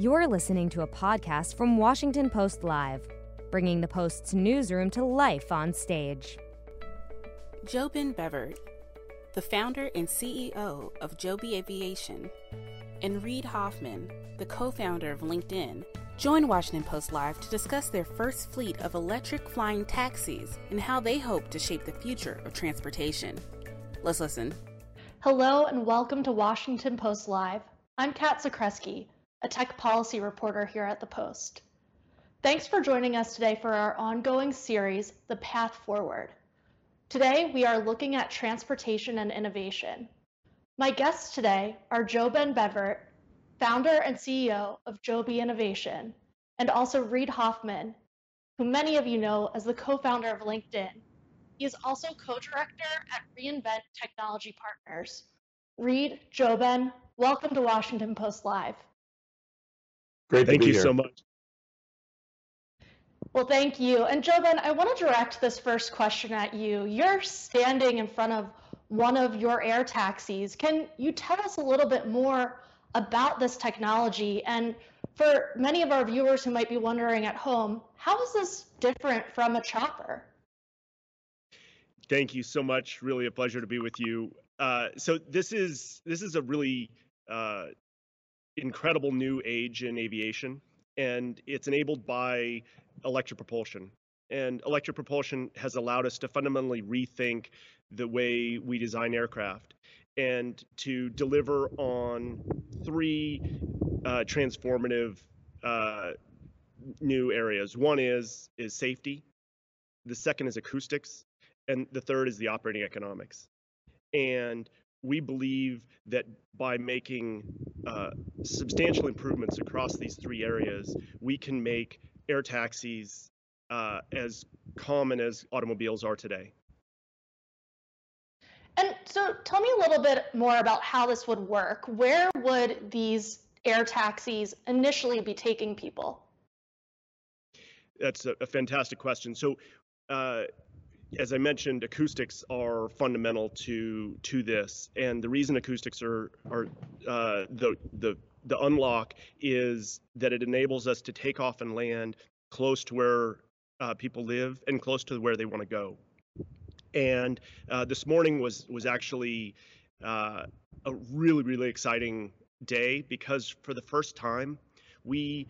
You're listening to a podcast from Washington Post Live, bringing the Post's newsroom to life on stage. JoeBen Bevirt, the founder and CEO of Joby Aviation, and Reid Hoffman, the co founder of LinkedIn, join Washington Post Live to discuss their first fleet of electric flying taxis and how they hope to shape the future of transportation. Let's listen. Hello and welcome to Washington Post Live. I'm Kat Zakrzewski, a tech policy reporter here at the Post. Thanks for joining us today for our ongoing series, The Path Forward. Today, we are looking at transportation and innovation. My guests today are Joe Ben Bevirt, founder and CEO of Joby Innovation, and also Reid Hoffman, who many of you know as the co-founder of LinkedIn he is also co-director at reInvent Technology Partners. Reid, JoeBen, welcome to Washington Post Live. Great Thank you here. so much. Well, thank you. And JoeBen, I want to direct this first question at you. You're standing in front of one of your air taxis. Can you tell us a little bit more about this technology? And for many of our viewers who might be wondering at home, how is this different from a chopper? Thank you so much. Really a pleasure to be with you. Uh, so this is this is a really uh, incredible new age in aviation, and it's enabled by electric propulsion. And electric propulsion has allowed us to fundamentally rethink the way we design aircraft and to deliver on three uh, transformative uh, new areas. One is is safety. The second is acoustics, and the third is the operating economics. And we believe that by making uh, substantial improvements across these three areas, we can make air taxis uh, as common as automobiles are today. And so tell me a little bit more about how this would work. Where would these air taxis initially be taking people? That's a, a fantastic question. So, uh, as I mentioned, acoustics are fundamental to to this, and the reason acoustics are are uh, the the the unlock is that it enables us to take off and land close to where uh, people live and close to where they want to go. And uh, this morning was was actually uh, a really really exciting day because for the first time we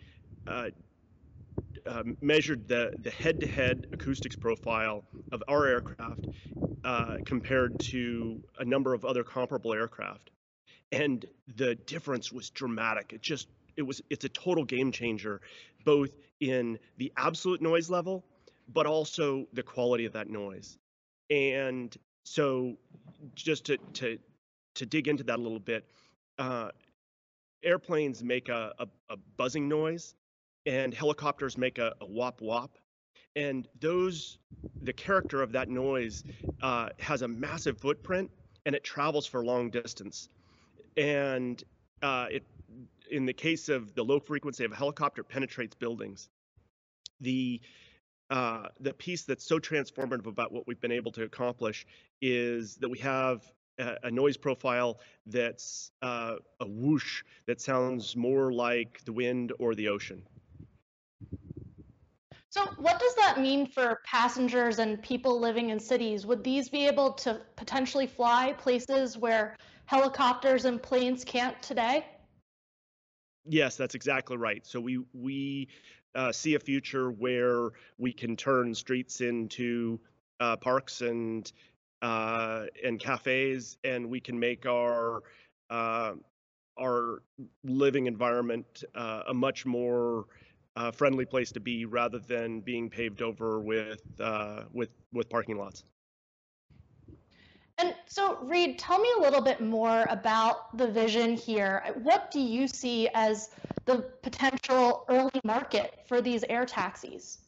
uh, measured the the head-to-head acoustics profile of our aircraft uh, compared to a number of other comparable aircraft, and the difference was dramatic. It just it was it's a total game changer, both in the absolute noise level, but also the quality of that noise. And so, just to to to dig into that a little bit, uh, airplanes make a, a, a buzzing noise and helicopters make a, a wop wop. And those the character of that noise uh, has a massive footprint and it travels for long distance. And uh, it in the case of the low frequency of a helicopter penetrates buildings. The uh, the piece that's so transformative about what we've been able to accomplish is that we have a, a noise profile that's uh, a whoosh that sounds more like the wind or the ocean so what does that mean for passengers and people living in cities? Would these be able to potentially fly places where helicopters and planes can't today? Yes, that's exactly right. So we we uh, see a future where we can turn streets into uh, parks and uh, and cafes, and we can make our uh, our living environment uh, a much more uh, friendly place to be rather than being paved over with uh, with with parking lots. And so, Reid, tell me a little bit more about the vision here. What do you see as the potential early market for these air taxis?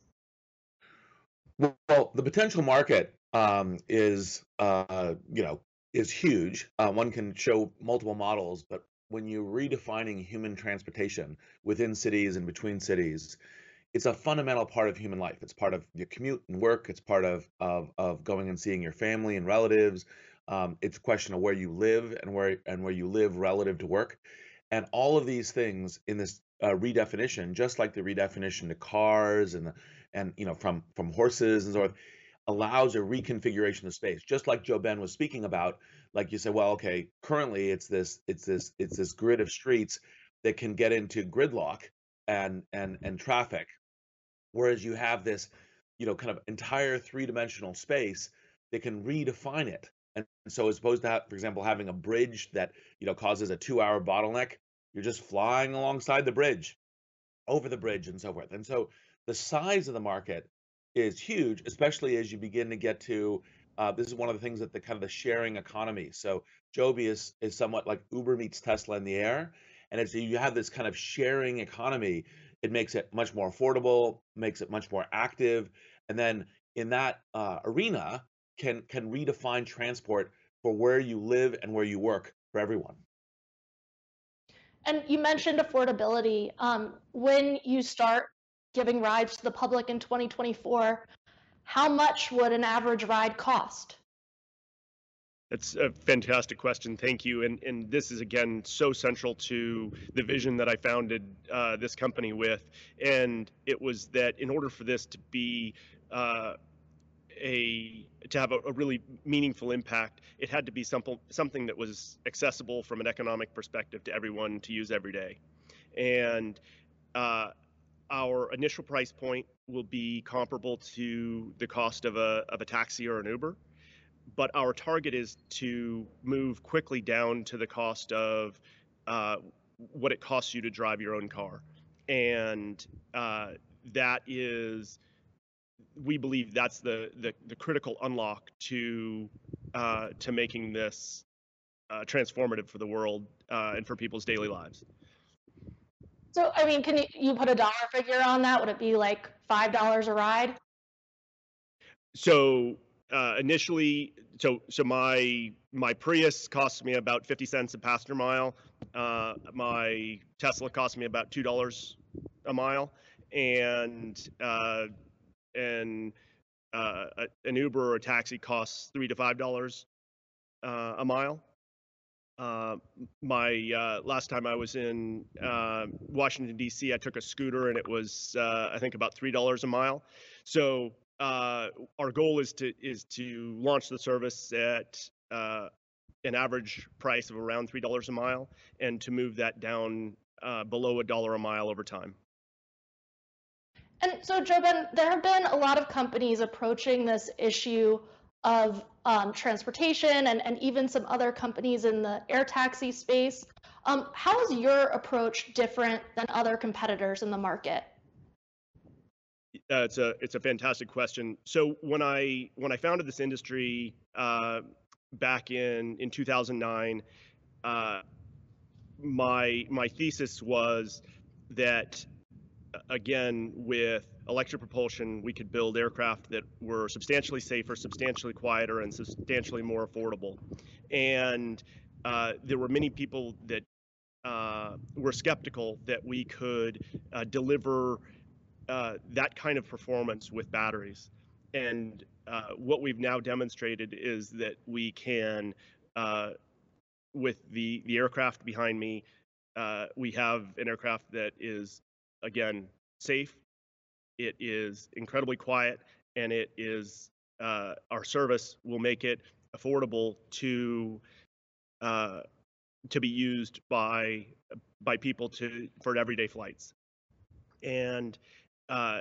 Well, the potential market um, is, uh, you know, is huge. Uh, one can show multiple models, but when you're redefining human transportation within cities and between cities, it's a fundamental part of human life. It's part of your commute and work. It's part of of, of going and seeing your family and relatives. Um, it's a question of where you live and where and where you live relative to work. And all of these things in this uh, redefinition, just like the redefinition to cars and the, and you know from from horses and so forth, allows a reconfiguration of space. Just like Joe Ben was speaking about, like you said, well, okay, currently it's this it's this it's this grid of streets that can get into gridlock and and and traffic, whereas you have this, you know, kind of entire three dimensional space that can redefine it. And so as opposed to, have, for example, having a bridge that you know causes a two-hour bottleneck, you're just flying alongside the bridge, over the bridge, and so forth. And so the size of the market is huge, especially as you begin to get to. Uh, this is one of the things that the kind of the sharing economy. So Joby is is somewhat like Uber meets Tesla in the air, and as you have this kind of sharing economy, it makes it much more affordable, makes it much more active, and then in that uh, arena can can redefine transport for where you live and where you work for everyone. And you mentioned affordability. Um, when you start giving rides to the public in 2024, how much would an average ride cost? That's a fantastic question. Thank you. And and this is again so central to the vision that I founded uh, this company with. And it was that in order for this to be uh, a to have a, a, really meaningful impact, it had to be something something that was accessible from an economic perspective to everyone to use every day. And uh, our initial price point will be comparable to the cost of a of a taxi or an Uber, but our target is to move quickly down to the cost of uh, what it costs you to drive your own car, and uh, that is we believe that's the the, the critical unlock to uh, to making this uh, transformative for the world uh, and for people's daily lives. So, I mean, can you, you put a dollar figure on that? Would it be like five dollars a ride? So uh, initially, so so my my Prius cost me about fifty cents a passenger mile. Uh, my Tesla cost me about two dollars a mile, and uh, and uh, an Uber or a taxi costs three to five dollars uh, a mile. Uh, my uh, last time I was in uh, Washington D.C., I took a scooter and it was uh, I think about three dollars a mile. So uh, our goal is to is to launch the service at uh, an average price of around three dollars a mile, and to move that down below a dollar a mile over time. And so, Joe Ben, there have been a lot of companies approaching this issue of um, transportation and, and even some other companies in the air taxi space. Um, how is your approach different than other competitors in the market? Uh, it's a it's a fantastic question. So when I when I founded this industry uh, back in in 2009, uh, my my thesis was that again, with electric propulsion, we could build aircraft that were substantially safer, substantially quieter, and substantially more affordable. And uh, there were many people that uh, were skeptical that we could uh, deliver uh, that kind of performance with batteries. And uh, what we've now demonstrated is that we can, uh, with the the aircraft behind me, we have an aircraft that is again safe. It is incredibly quiet, and it is uh, our service will make it affordable to uh, to be used by by people to for everyday flights. And uh,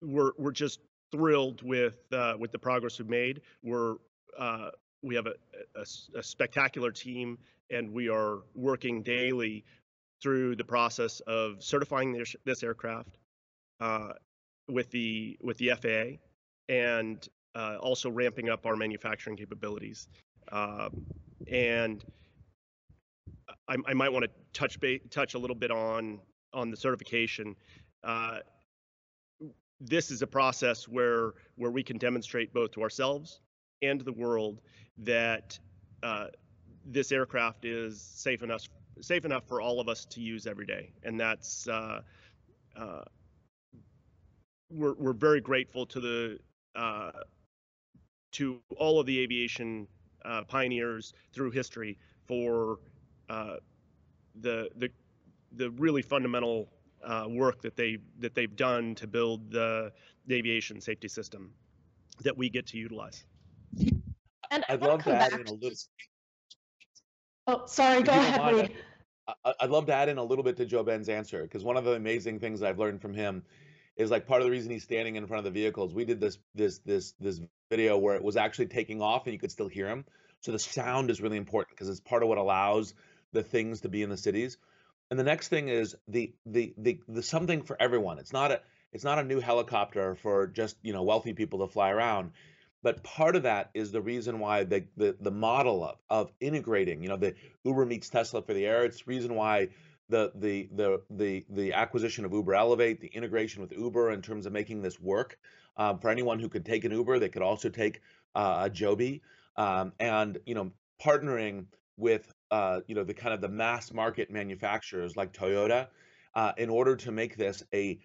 we're we're just thrilled with uh, with the progress we've made. We're uh, we have a, a, a, spectacular team, and we are working daily through the process of certifying this, this aircraft uh, with the with the FAA and uh, also ramping up our manufacturing capabilities. Um, and I, I might want to touch ba- touch a little bit on on the certification. Uh, this is a process where where we can demonstrate both to ourselves and to the world that uh, this aircraft is safe enough safe enough for all of us to use every day, and that's uh, uh, we're we're very grateful to the uh, to all of the aviation uh, pioneers through history for uh, the the the really fundamental uh, work that they that they've done to build the, the aviation safety system that we get to utilize. And I'd love to add back in a little. Oh, sorry, go ahead, mind, Reid. I- I- I'd love to add in a little bit to Joe Ben's answer because one of the amazing things I've learned from him is like part of the reason he's standing in front of the vehicles. We did this this this this video where it was actually taking off and you could still hear him. So the sound is really important because it's part of what allows the things to be in the cities. And the next thing is the the the the something for everyone. It's not a it's not a new helicopter for just you know wealthy people to fly around. But part of that is the reason why the the, the model of, of integrating, you know, the Uber meets Tesla for the air. It's reason why the the the the the acquisition of Uber Elevate, the integration with Uber in terms of making this work. Um, for anyone who could take an Uber, they could also take uh, a Joby, um, and you know, partnering with uh, you know the kind of the mass market manufacturers like Toyota, uh, in order to make this a,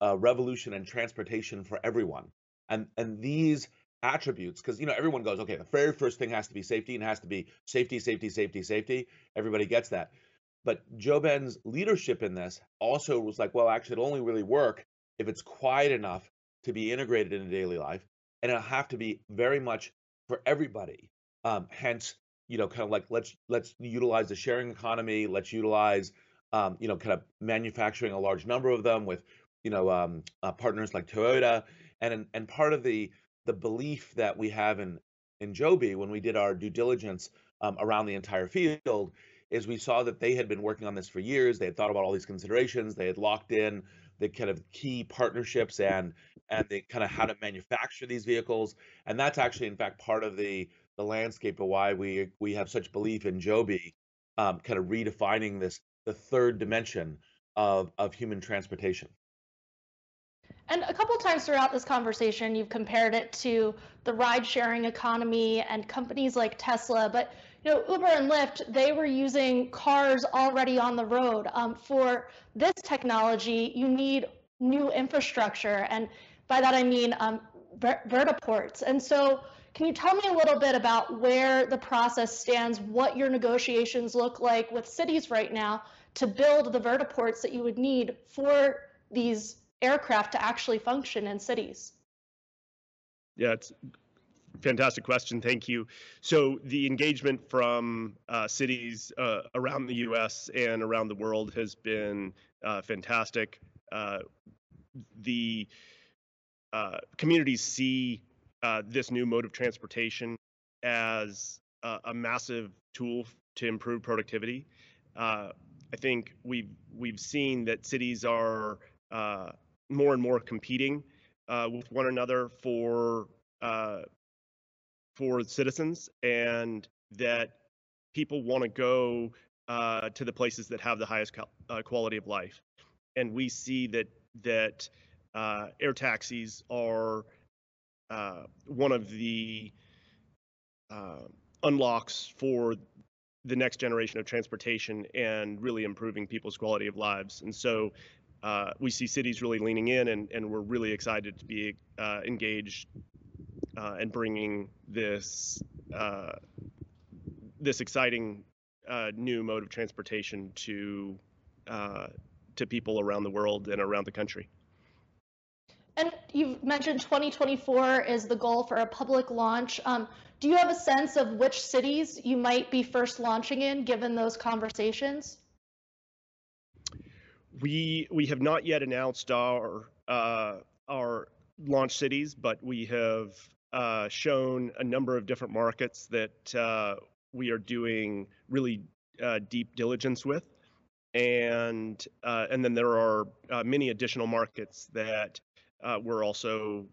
a revolution in transportation for everyone. And and these attributes, because you know everyone goes, okay, the very first thing has to be safety and has to be safety, safety, safety, safety. Everybody gets that. But Joe Ben's leadership in this also was like, well, actually, it'll only really work if it's quiet enough to be integrated into daily life, and it'll have to be very much for everybody. Um, hence, you know, kind of like let's let's utilize the sharing economy. Let's utilize, um, you know, kind of manufacturing a large number of them with, you know, um, uh, partners like Toyota, and and part of the the belief that we have in in Joby when we did our due diligence um, around the entire field is we saw that they had been working on this for years. They had thought about all these considerations. They had locked in the kind of key partnerships and and the kind of how to manufacture these vehicles. And that's actually, in fact, part of the the landscape of why we we have such belief in Joby, um, kind of redefining this the third dimension of of human transportation. And a couple times throughout this conversation, you've compared it to the ride sharing economy and companies like Tesla. But you know, Uber and Lyft, they were using cars already on the road. Um, for this technology, you need new infrastructure. And by that, I mean um, ver- vertiports. And so, can you tell me a little bit about where the process stands, what your negotiations look like with cities right now to build the vertiports that you would need for these aircraft to actually function in cities? Yeah, it's fantastic question. Thank you. So the engagement from uh, cities uh, around the U.S. and around the world has been uh, fantastic. Uh, the uh, communities see uh, this new mode of transportation as a, a massive tool to improve productivity. I think we've we've seen that cities are more and more competing uh, with one another for uh, for citizens, and that people want to go uh, to the places that have the highest quality of life. And we see that that air taxis are one of the unlocks for the next generation of transportation and really improving people's quality of lives. And so uh, we see cities really leaning in, and, and we're really excited to be uh, engaged uh, and bringing this this exciting new mode of transportation to to people around the world and around the country. And you've mentioned 2024 is the goal for a public launch. Um, do you have a sense of which cities you might be first launching in, given those conversations? We we have not yet announced our uh, our launch cities, but we have uh, shown a number of different markets that uh, we are doing really uh, deep diligence with, and uh, and then there are uh, many additional markets that we're also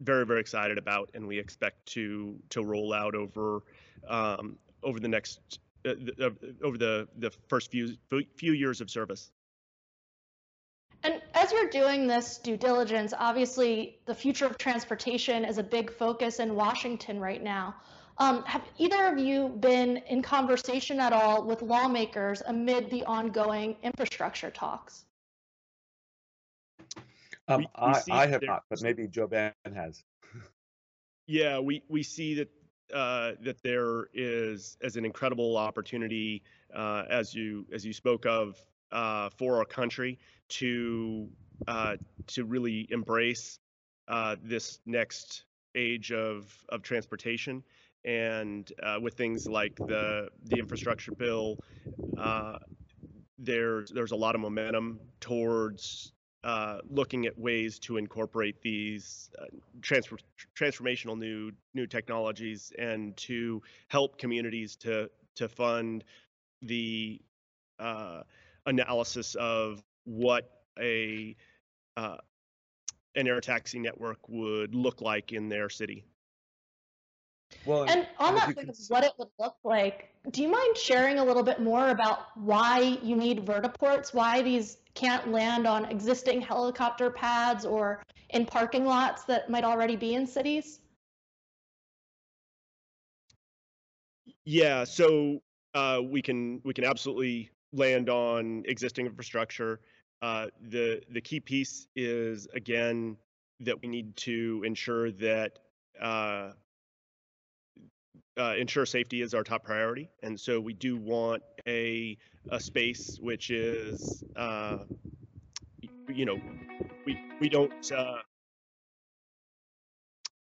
very very excited about, and we expect to to roll out over um, over the next over the the first few few years of service. And as you're doing this due diligence, obviously the future of transportation is a big focus in Washington right now. Um, have either of you been in conversation at all with lawmakers amid the ongoing infrastructure talks? Um, We- we I, I have not, but maybe Joe Ben has. Yeah, we we see that uh, that there is as an incredible opportunity, uh, as you as you spoke of, uh, for our country to uh, to really embrace uh, this next age of of transportation, and uh, with things like the the infrastructure bill, there's there's a lot of momentum towards uh, looking at ways to incorporate these uh, transfer, transformational new new technologies and to help communities to to fund the uh, analysis of what a uh, an air taxi network would look like in their city. Well, and on that point of what it would look like, do you mind sharing a little bit more about why you need vertiports, why these can't land on existing helicopter pads or in parking lots that might already be in cities? Yeah, so uh, we can we can absolutely land on existing infrastructure. Uh, the the key piece is again that we need to ensure that uh, uh, ensure safety is our top priority, and so we do want a a space which is, uh, you know, we we don't. Uh,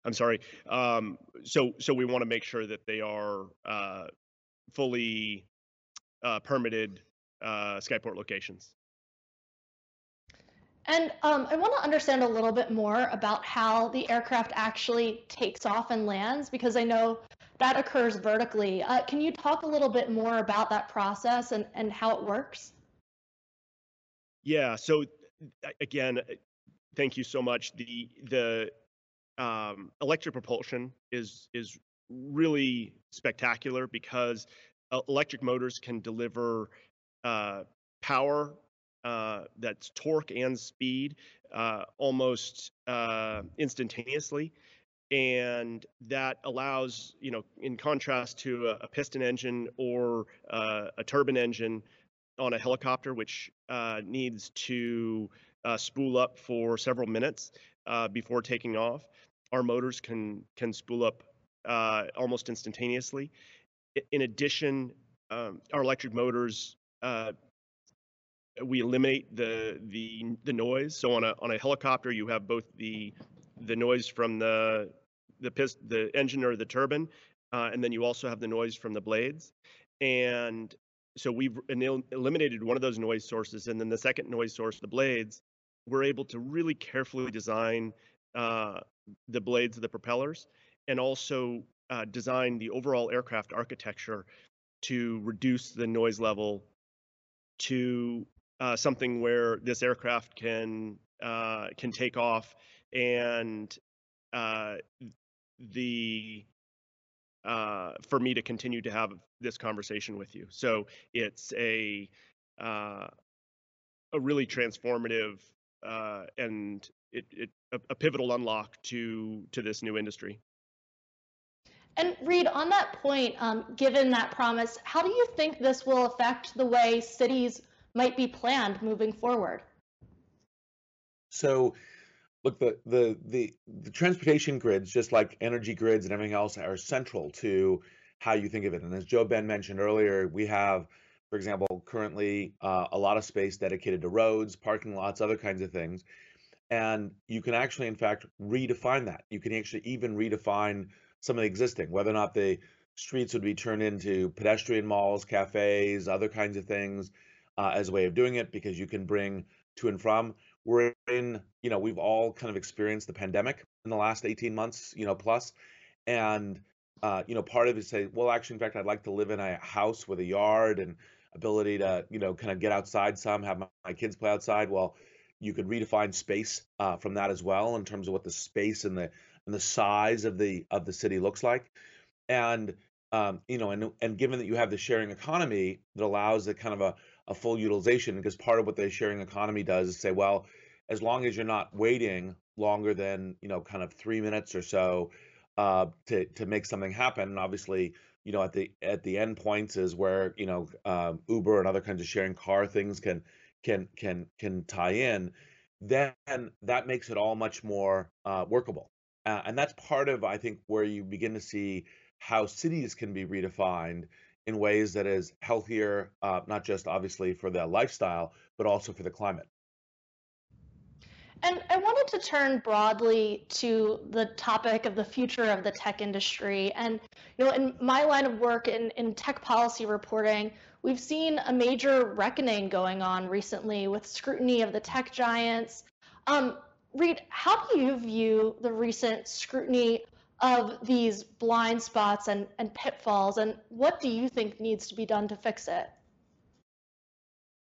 I'm sorry. Um, so so we want to make sure that they are uh, fully uh, permitted uh, Skyport locations. And um, I want to understand a little bit more about how the aircraft actually takes off and lands because I know that occurs vertically. Uh, can you talk a little bit more about that process and, and how it works? Yeah. So again, thank you so much. The the um, electric propulsion is is really spectacular because uh, electric motors can deliver uh, power uh, that's torque and speed uh, almost uh, instantaneously. And that allows you know in contrast to a, a piston engine or uh, a turbine engine on a helicopter which uh, needs to uh, spool up for several minutes before taking off our motors can can spool up almost instantaneously. In addition um, our electric motors uh, we eliminate the the the noise so on a on a helicopter you have both the the noise from the the pist- the engine or the turbine, uh, and then you also have the noise from the blades. And so we've eliminated one of those noise sources, and then the second noise source, the blades, we're able to really carefully design uh, the blades of the propellers, and also uh, design the overall aircraft architecture to reduce the noise level to uh, something where this aircraft can uh, can take off and uh, the uh, for me to continue to have this conversation with you. So it's a uh, a really transformative uh, and it, it a, a, pivotal unlock to to this new industry. And Reid, on that point, um, given that promise, how do you think this will affect the way cities might be planned moving forward? So look the, the the the transportation grids just like energy grids and everything else are central to how you think of it. And as Joe Ben mentioned earlier we have for example currently uh, a lot of space dedicated to roads parking lots other kinds of things. And you can actually in fact redefine that. You can actually even redefine some of the existing whether or not the streets would be turned into pedestrian malls cafes other kinds of things uh, as a way of doing it because you can bring to and from we're in, you know, we've all kind of experienced the pandemic in the last 18 months, you know, plus. And, uh, you know, part of it is say, well, actually, in fact, I'd like to live in a house with a yard and ability to, you know, kind of get outside some, have my, my kids play outside. Well, you could redefine space uh, from that as well in terms of what the space and the and the size of the of the city looks like. And um, you know, and and given that you have the sharing economy that allows the kind of a a full utilization because part of what the sharing economy does is say, well, as long as you're not waiting longer than you know kind of three minutes or so uh, to to make something happen, and obviously you know at the at the end points is where you know um, Uber and other kinds of sharing car things can can can can tie in, then that makes it all much more uh, workable, uh, and that's part of I think where you begin to see how cities can be redefined in ways that is healthier, uh, not just obviously for the lifestyle, but also for the climate. And I wanted to turn broadly to the topic of the future of the tech industry. And you know, in my line of work in, in tech policy reporting, we've seen a major reckoning going on recently with scrutiny of the tech giants. Um, Reid, how do you view the recent scrutiny of these blind spots and, and pitfalls, and what do you think needs to be done to fix it?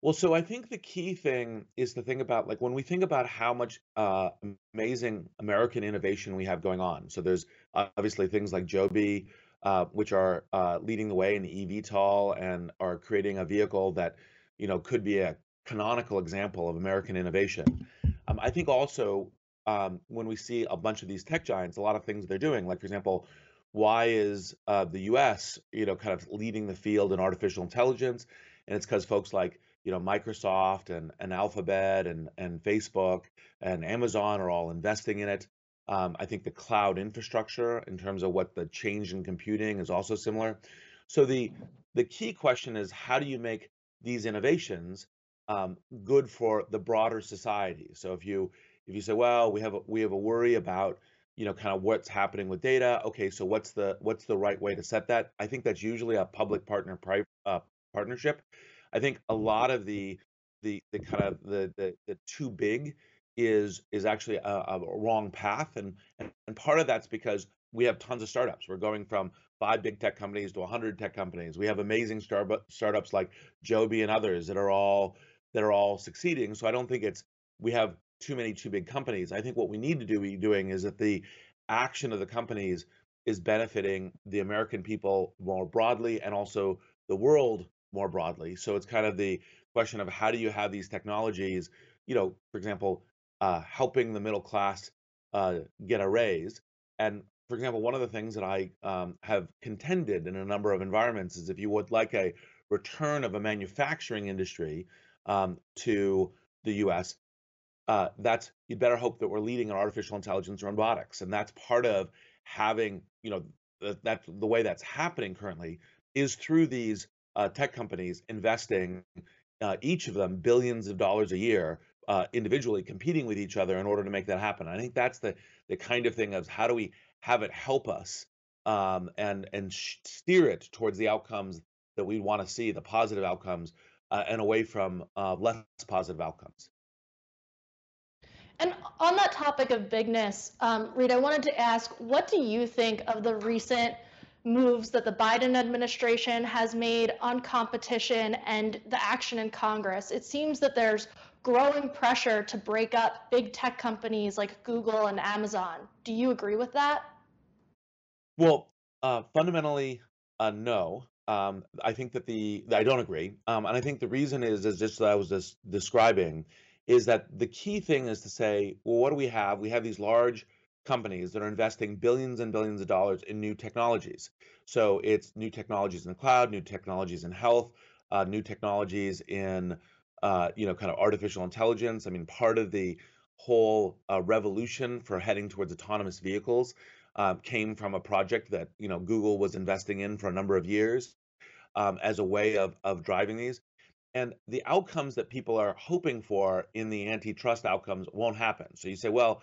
Well, so I think the key thing is to think about like when we think about how much uh, amazing American innovation we have going on. So there's obviously things like Joby, uh, which are uh, leading the way in the eVTOL and are creating a vehicle that you know could be a canonical example of American innovation. Um, I think also um, when we see a bunch of these tech giants, a lot of things they're doing, like for example, why is uh, the U.S. you know kind of leading the field in artificial intelligence? And it's because folks like you know Microsoft and, and Alphabet and and Facebook and Amazon are all investing in it. Um, I think the cloud infrastructure in terms of what the change in computing is also similar. So the the key question is how do you make these innovations um, good for the broader society? So if you if you say, well, we have a, we have a worry about you know kind of what's happening with data. Okay, so what's the what's the right way to set that? I think that's usually a public partner uh, partnership I think a lot of the the the kind of the the, the too big is is actually a, a wrong path, and, and and part of that's because we have tons of startups. We're going from five big tech companies to 100 tech companies. We have amazing startup startups like Joby and others that are all that are all succeeding. So I don't think it's we have too many too big companies. I think what we need to do be doing is that the action of the companies is benefiting the American people more broadly and also the world more broadly. So it's kind of the question of how do you have these technologies, you know, for example, uh, helping the middle class uh, get a raise. And for example, one of the things that I um, have contended in a number of environments is if you would like a return of a manufacturing industry um, to the U.S., uh, that's you'd better hope that we're leading in artificial intelligence and robotics, and that's part of having you know that, that the way that's happening currently is through these uh, tech companies investing, uh, each of them billions of dollars a year, uh, individually competing with each other in order to make that happen. I think that's the the kind of thing of how do we have it help us um, and and steer it towards the outcomes that we want to see, the positive outcomes, uh, and away from uh, less positive outcomes. And on that topic of bigness, um, Reid, I wanted to ask, what do you think of the recent moves that the Biden administration has made on competition and the action in Congress. It seems that there's growing pressure to break up big tech companies like Google and Amazon. Do you agree with that? Well, uh, fundamentally, uh, no. Um, I think that the I don't agree, um, and I think the reason is is just that I was just describing, is that the key thing is to say, well, what do we have? We have these large companies that are investing billions and billions of dollars in new technologies. So it's new technologies in the cloud, new technologies in health, uh, new technologies in uh, you know kind of artificial intelligence. I mean, part of the whole uh, revolution for heading towards autonomous vehicles uh, came from a project that you know Google was investing in for a number of years um, as a way of of driving these. And the outcomes that people are hoping for in the antitrust outcomes won't happen. So you say, well,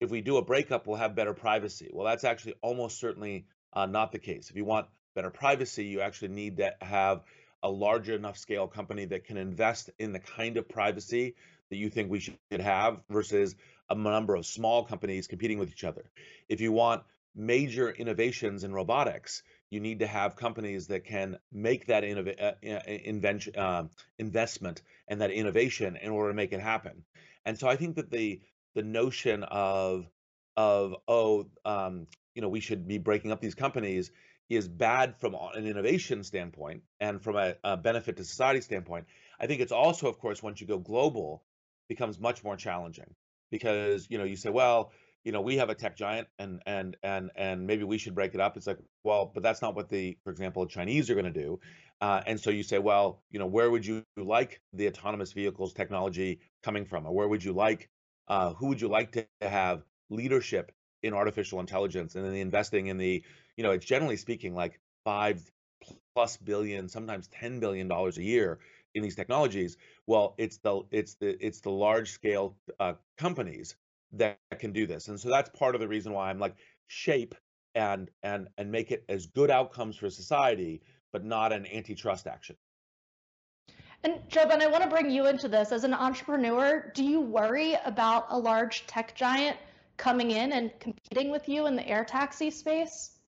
if we do a breakup, we'll have better privacy. Well, that's actually almost certainly uh, not the case. If you want better privacy, you actually need to have a larger enough scale company that can invest in the kind of privacy that you think we should have versus a number of small companies competing with each other. If you want major innovations in robotics, you need to have companies that can make that innov- uh, invention, uh, investment and that innovation in order to make it happen. And so I think that the the notion of of oh um, you know we should be breaking up these companies is bad from an innovation standpoint and from a, a, benefit to society standpoint. I think it's also, of course, once you go global, becomes much more challenging because you know you say, well, you know, we have a tech giant and and and and maybe we should break it up. It's like, well, but that's not what the, for example, Chinese are going to do. Uh, and so you say, well, you know, where would you like the autonomous vehicles technology coming from, or where would you like uh, who would you like to have leadership in artificial intelligence and then the investing in the you know, it's generally speaking like five plus billion, sometimes ten billion dollars a year in these technologies. Well, it's the it's the it's the large scale uh, companies that can do this, and so that's part of the reason why I'm like shape and and and make it as good outcomes for society, but not an antitrust action. And JoeBen, I want to bring you into this as an entrepreneur. Do you worry about a large tech giant coming in and competing with you in the air taxi space?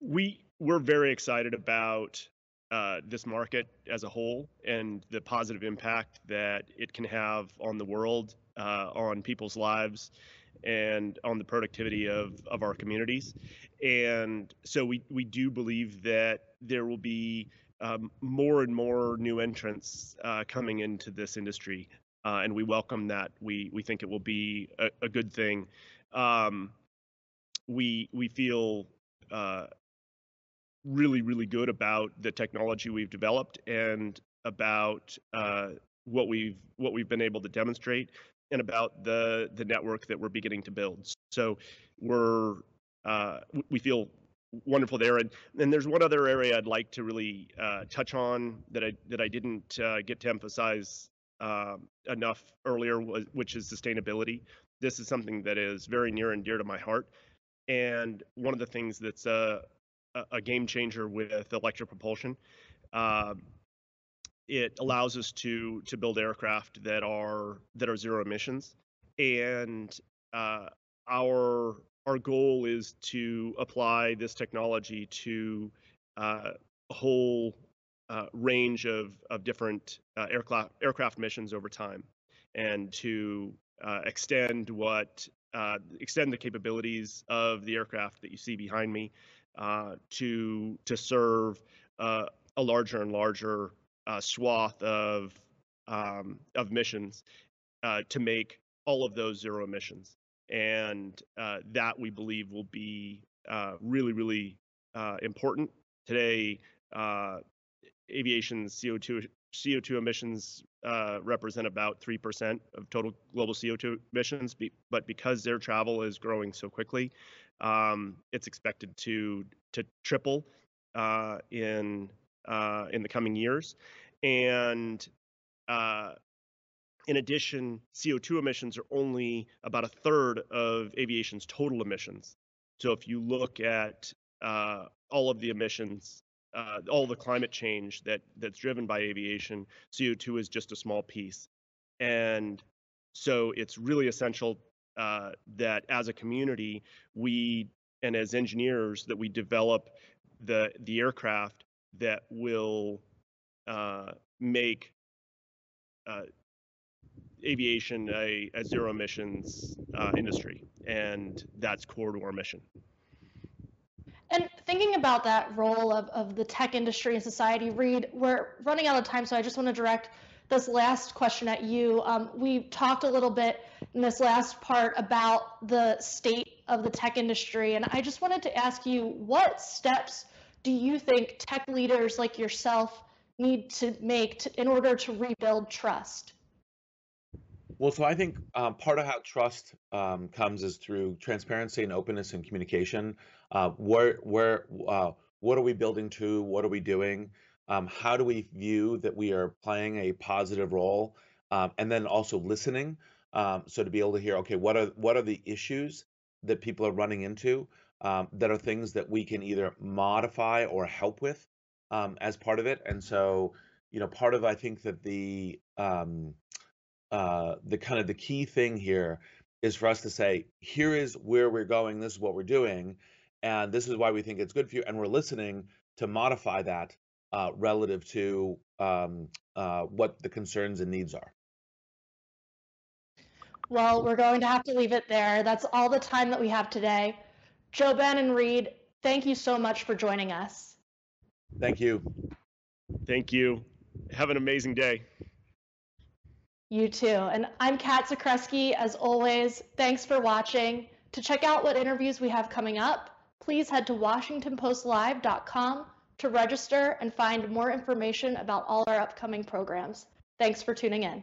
We we're very excited about uh, this market as a whole and the positive impact that it can have on the world, uh, on people's lives, and on the productivity of, of our communities. And so we, we do believe that there will be um, more and more new entrants uh, coming into this industry. Uh, and we welcome that. We, we think it will be a, a good thing. Um, we, we feel uh, really, really good about the technology we've developed and about uh, what we've what we've been able to demonstrate and about the the network that we're beginning to build. So we're uh, we feel wonderful there. And then there's one other area I'd like to really uh, touch on that I that I didn't uh, get to emphasize um, enough earlier, which is sustainability. This is something that is very near and dear to my heart. And one of the things that's uh, a, a game changer with electric propulsion. Uh, it allows us to to build aircraft that are that are zero emissions, and uh, our our goal is to apply this technology to uh, a whole uh, range of of different uh, aircraft aircraft missions over time, and to uh, extend what extend the capabilities of the aircraft that you see behind me uh, to to serve uh, a larger and larger uh, swath of um, of missions uh, to make all of those zero emissions, and uh, that we believe will be really really important today. aviation CO2 CO2 emissions uh, represent about 3% of total global CO2 emissions, but because air travel is growing so quickly, um, it's expected to to triple uh, in uh, in the coming years, and uh, in addition, CO2 emissions are only about a third of aviation's total emissions. So if you look at uh, all of the emissions, uh, all the climate change that that's driven by aviation, CO2 is just a small piece, and so it's really essential uh, that as a community we and as engineers that we develop the the aircraft that will uh, make uh, aviation a, a, zero emissions uh, industry, and that's core to our mission. And thinking about that role of, of the tech industry and society, Reid, we're running out of time, so I just want to direct this last question at you. Um, we talked a little bit in this last part about the state of the tech industry, and I just wanted to ask you what steps do you think tech leaders like yourself need to make to, in order to rebuild trust? Well, so I think um, part of how trust um, comes is through transparency and openness and communication. Uh, where, where, uh, what are we building to? What are we doing? um, how do we view that we are playing a positive role um, and then also listening um, so to be able to hear okay what are what are the issues that people are running into um, that are things that we can either modify or help with um, as part of it and so you know part of i think that the um, uh, the kind of the key thing here is for us to say here is where we're going this is what we're doing and this is why we think it's good for you and we're listening to modify that uh, relative to um, uh, what the concerns and needs are. Well, we're going to have to leave it there. That's all the time that we have today. JoeBen and Reid, thank you so much for joining us. Thank you. Thank you. Have an amazing day. You too. And I'm Kat Zakrzewski. As always, thanks for watching. To check out what interviews we have coming up, please head to WashingtonPostLive.com to register and find more information about all our upcoming programs. Thanks for tuning in.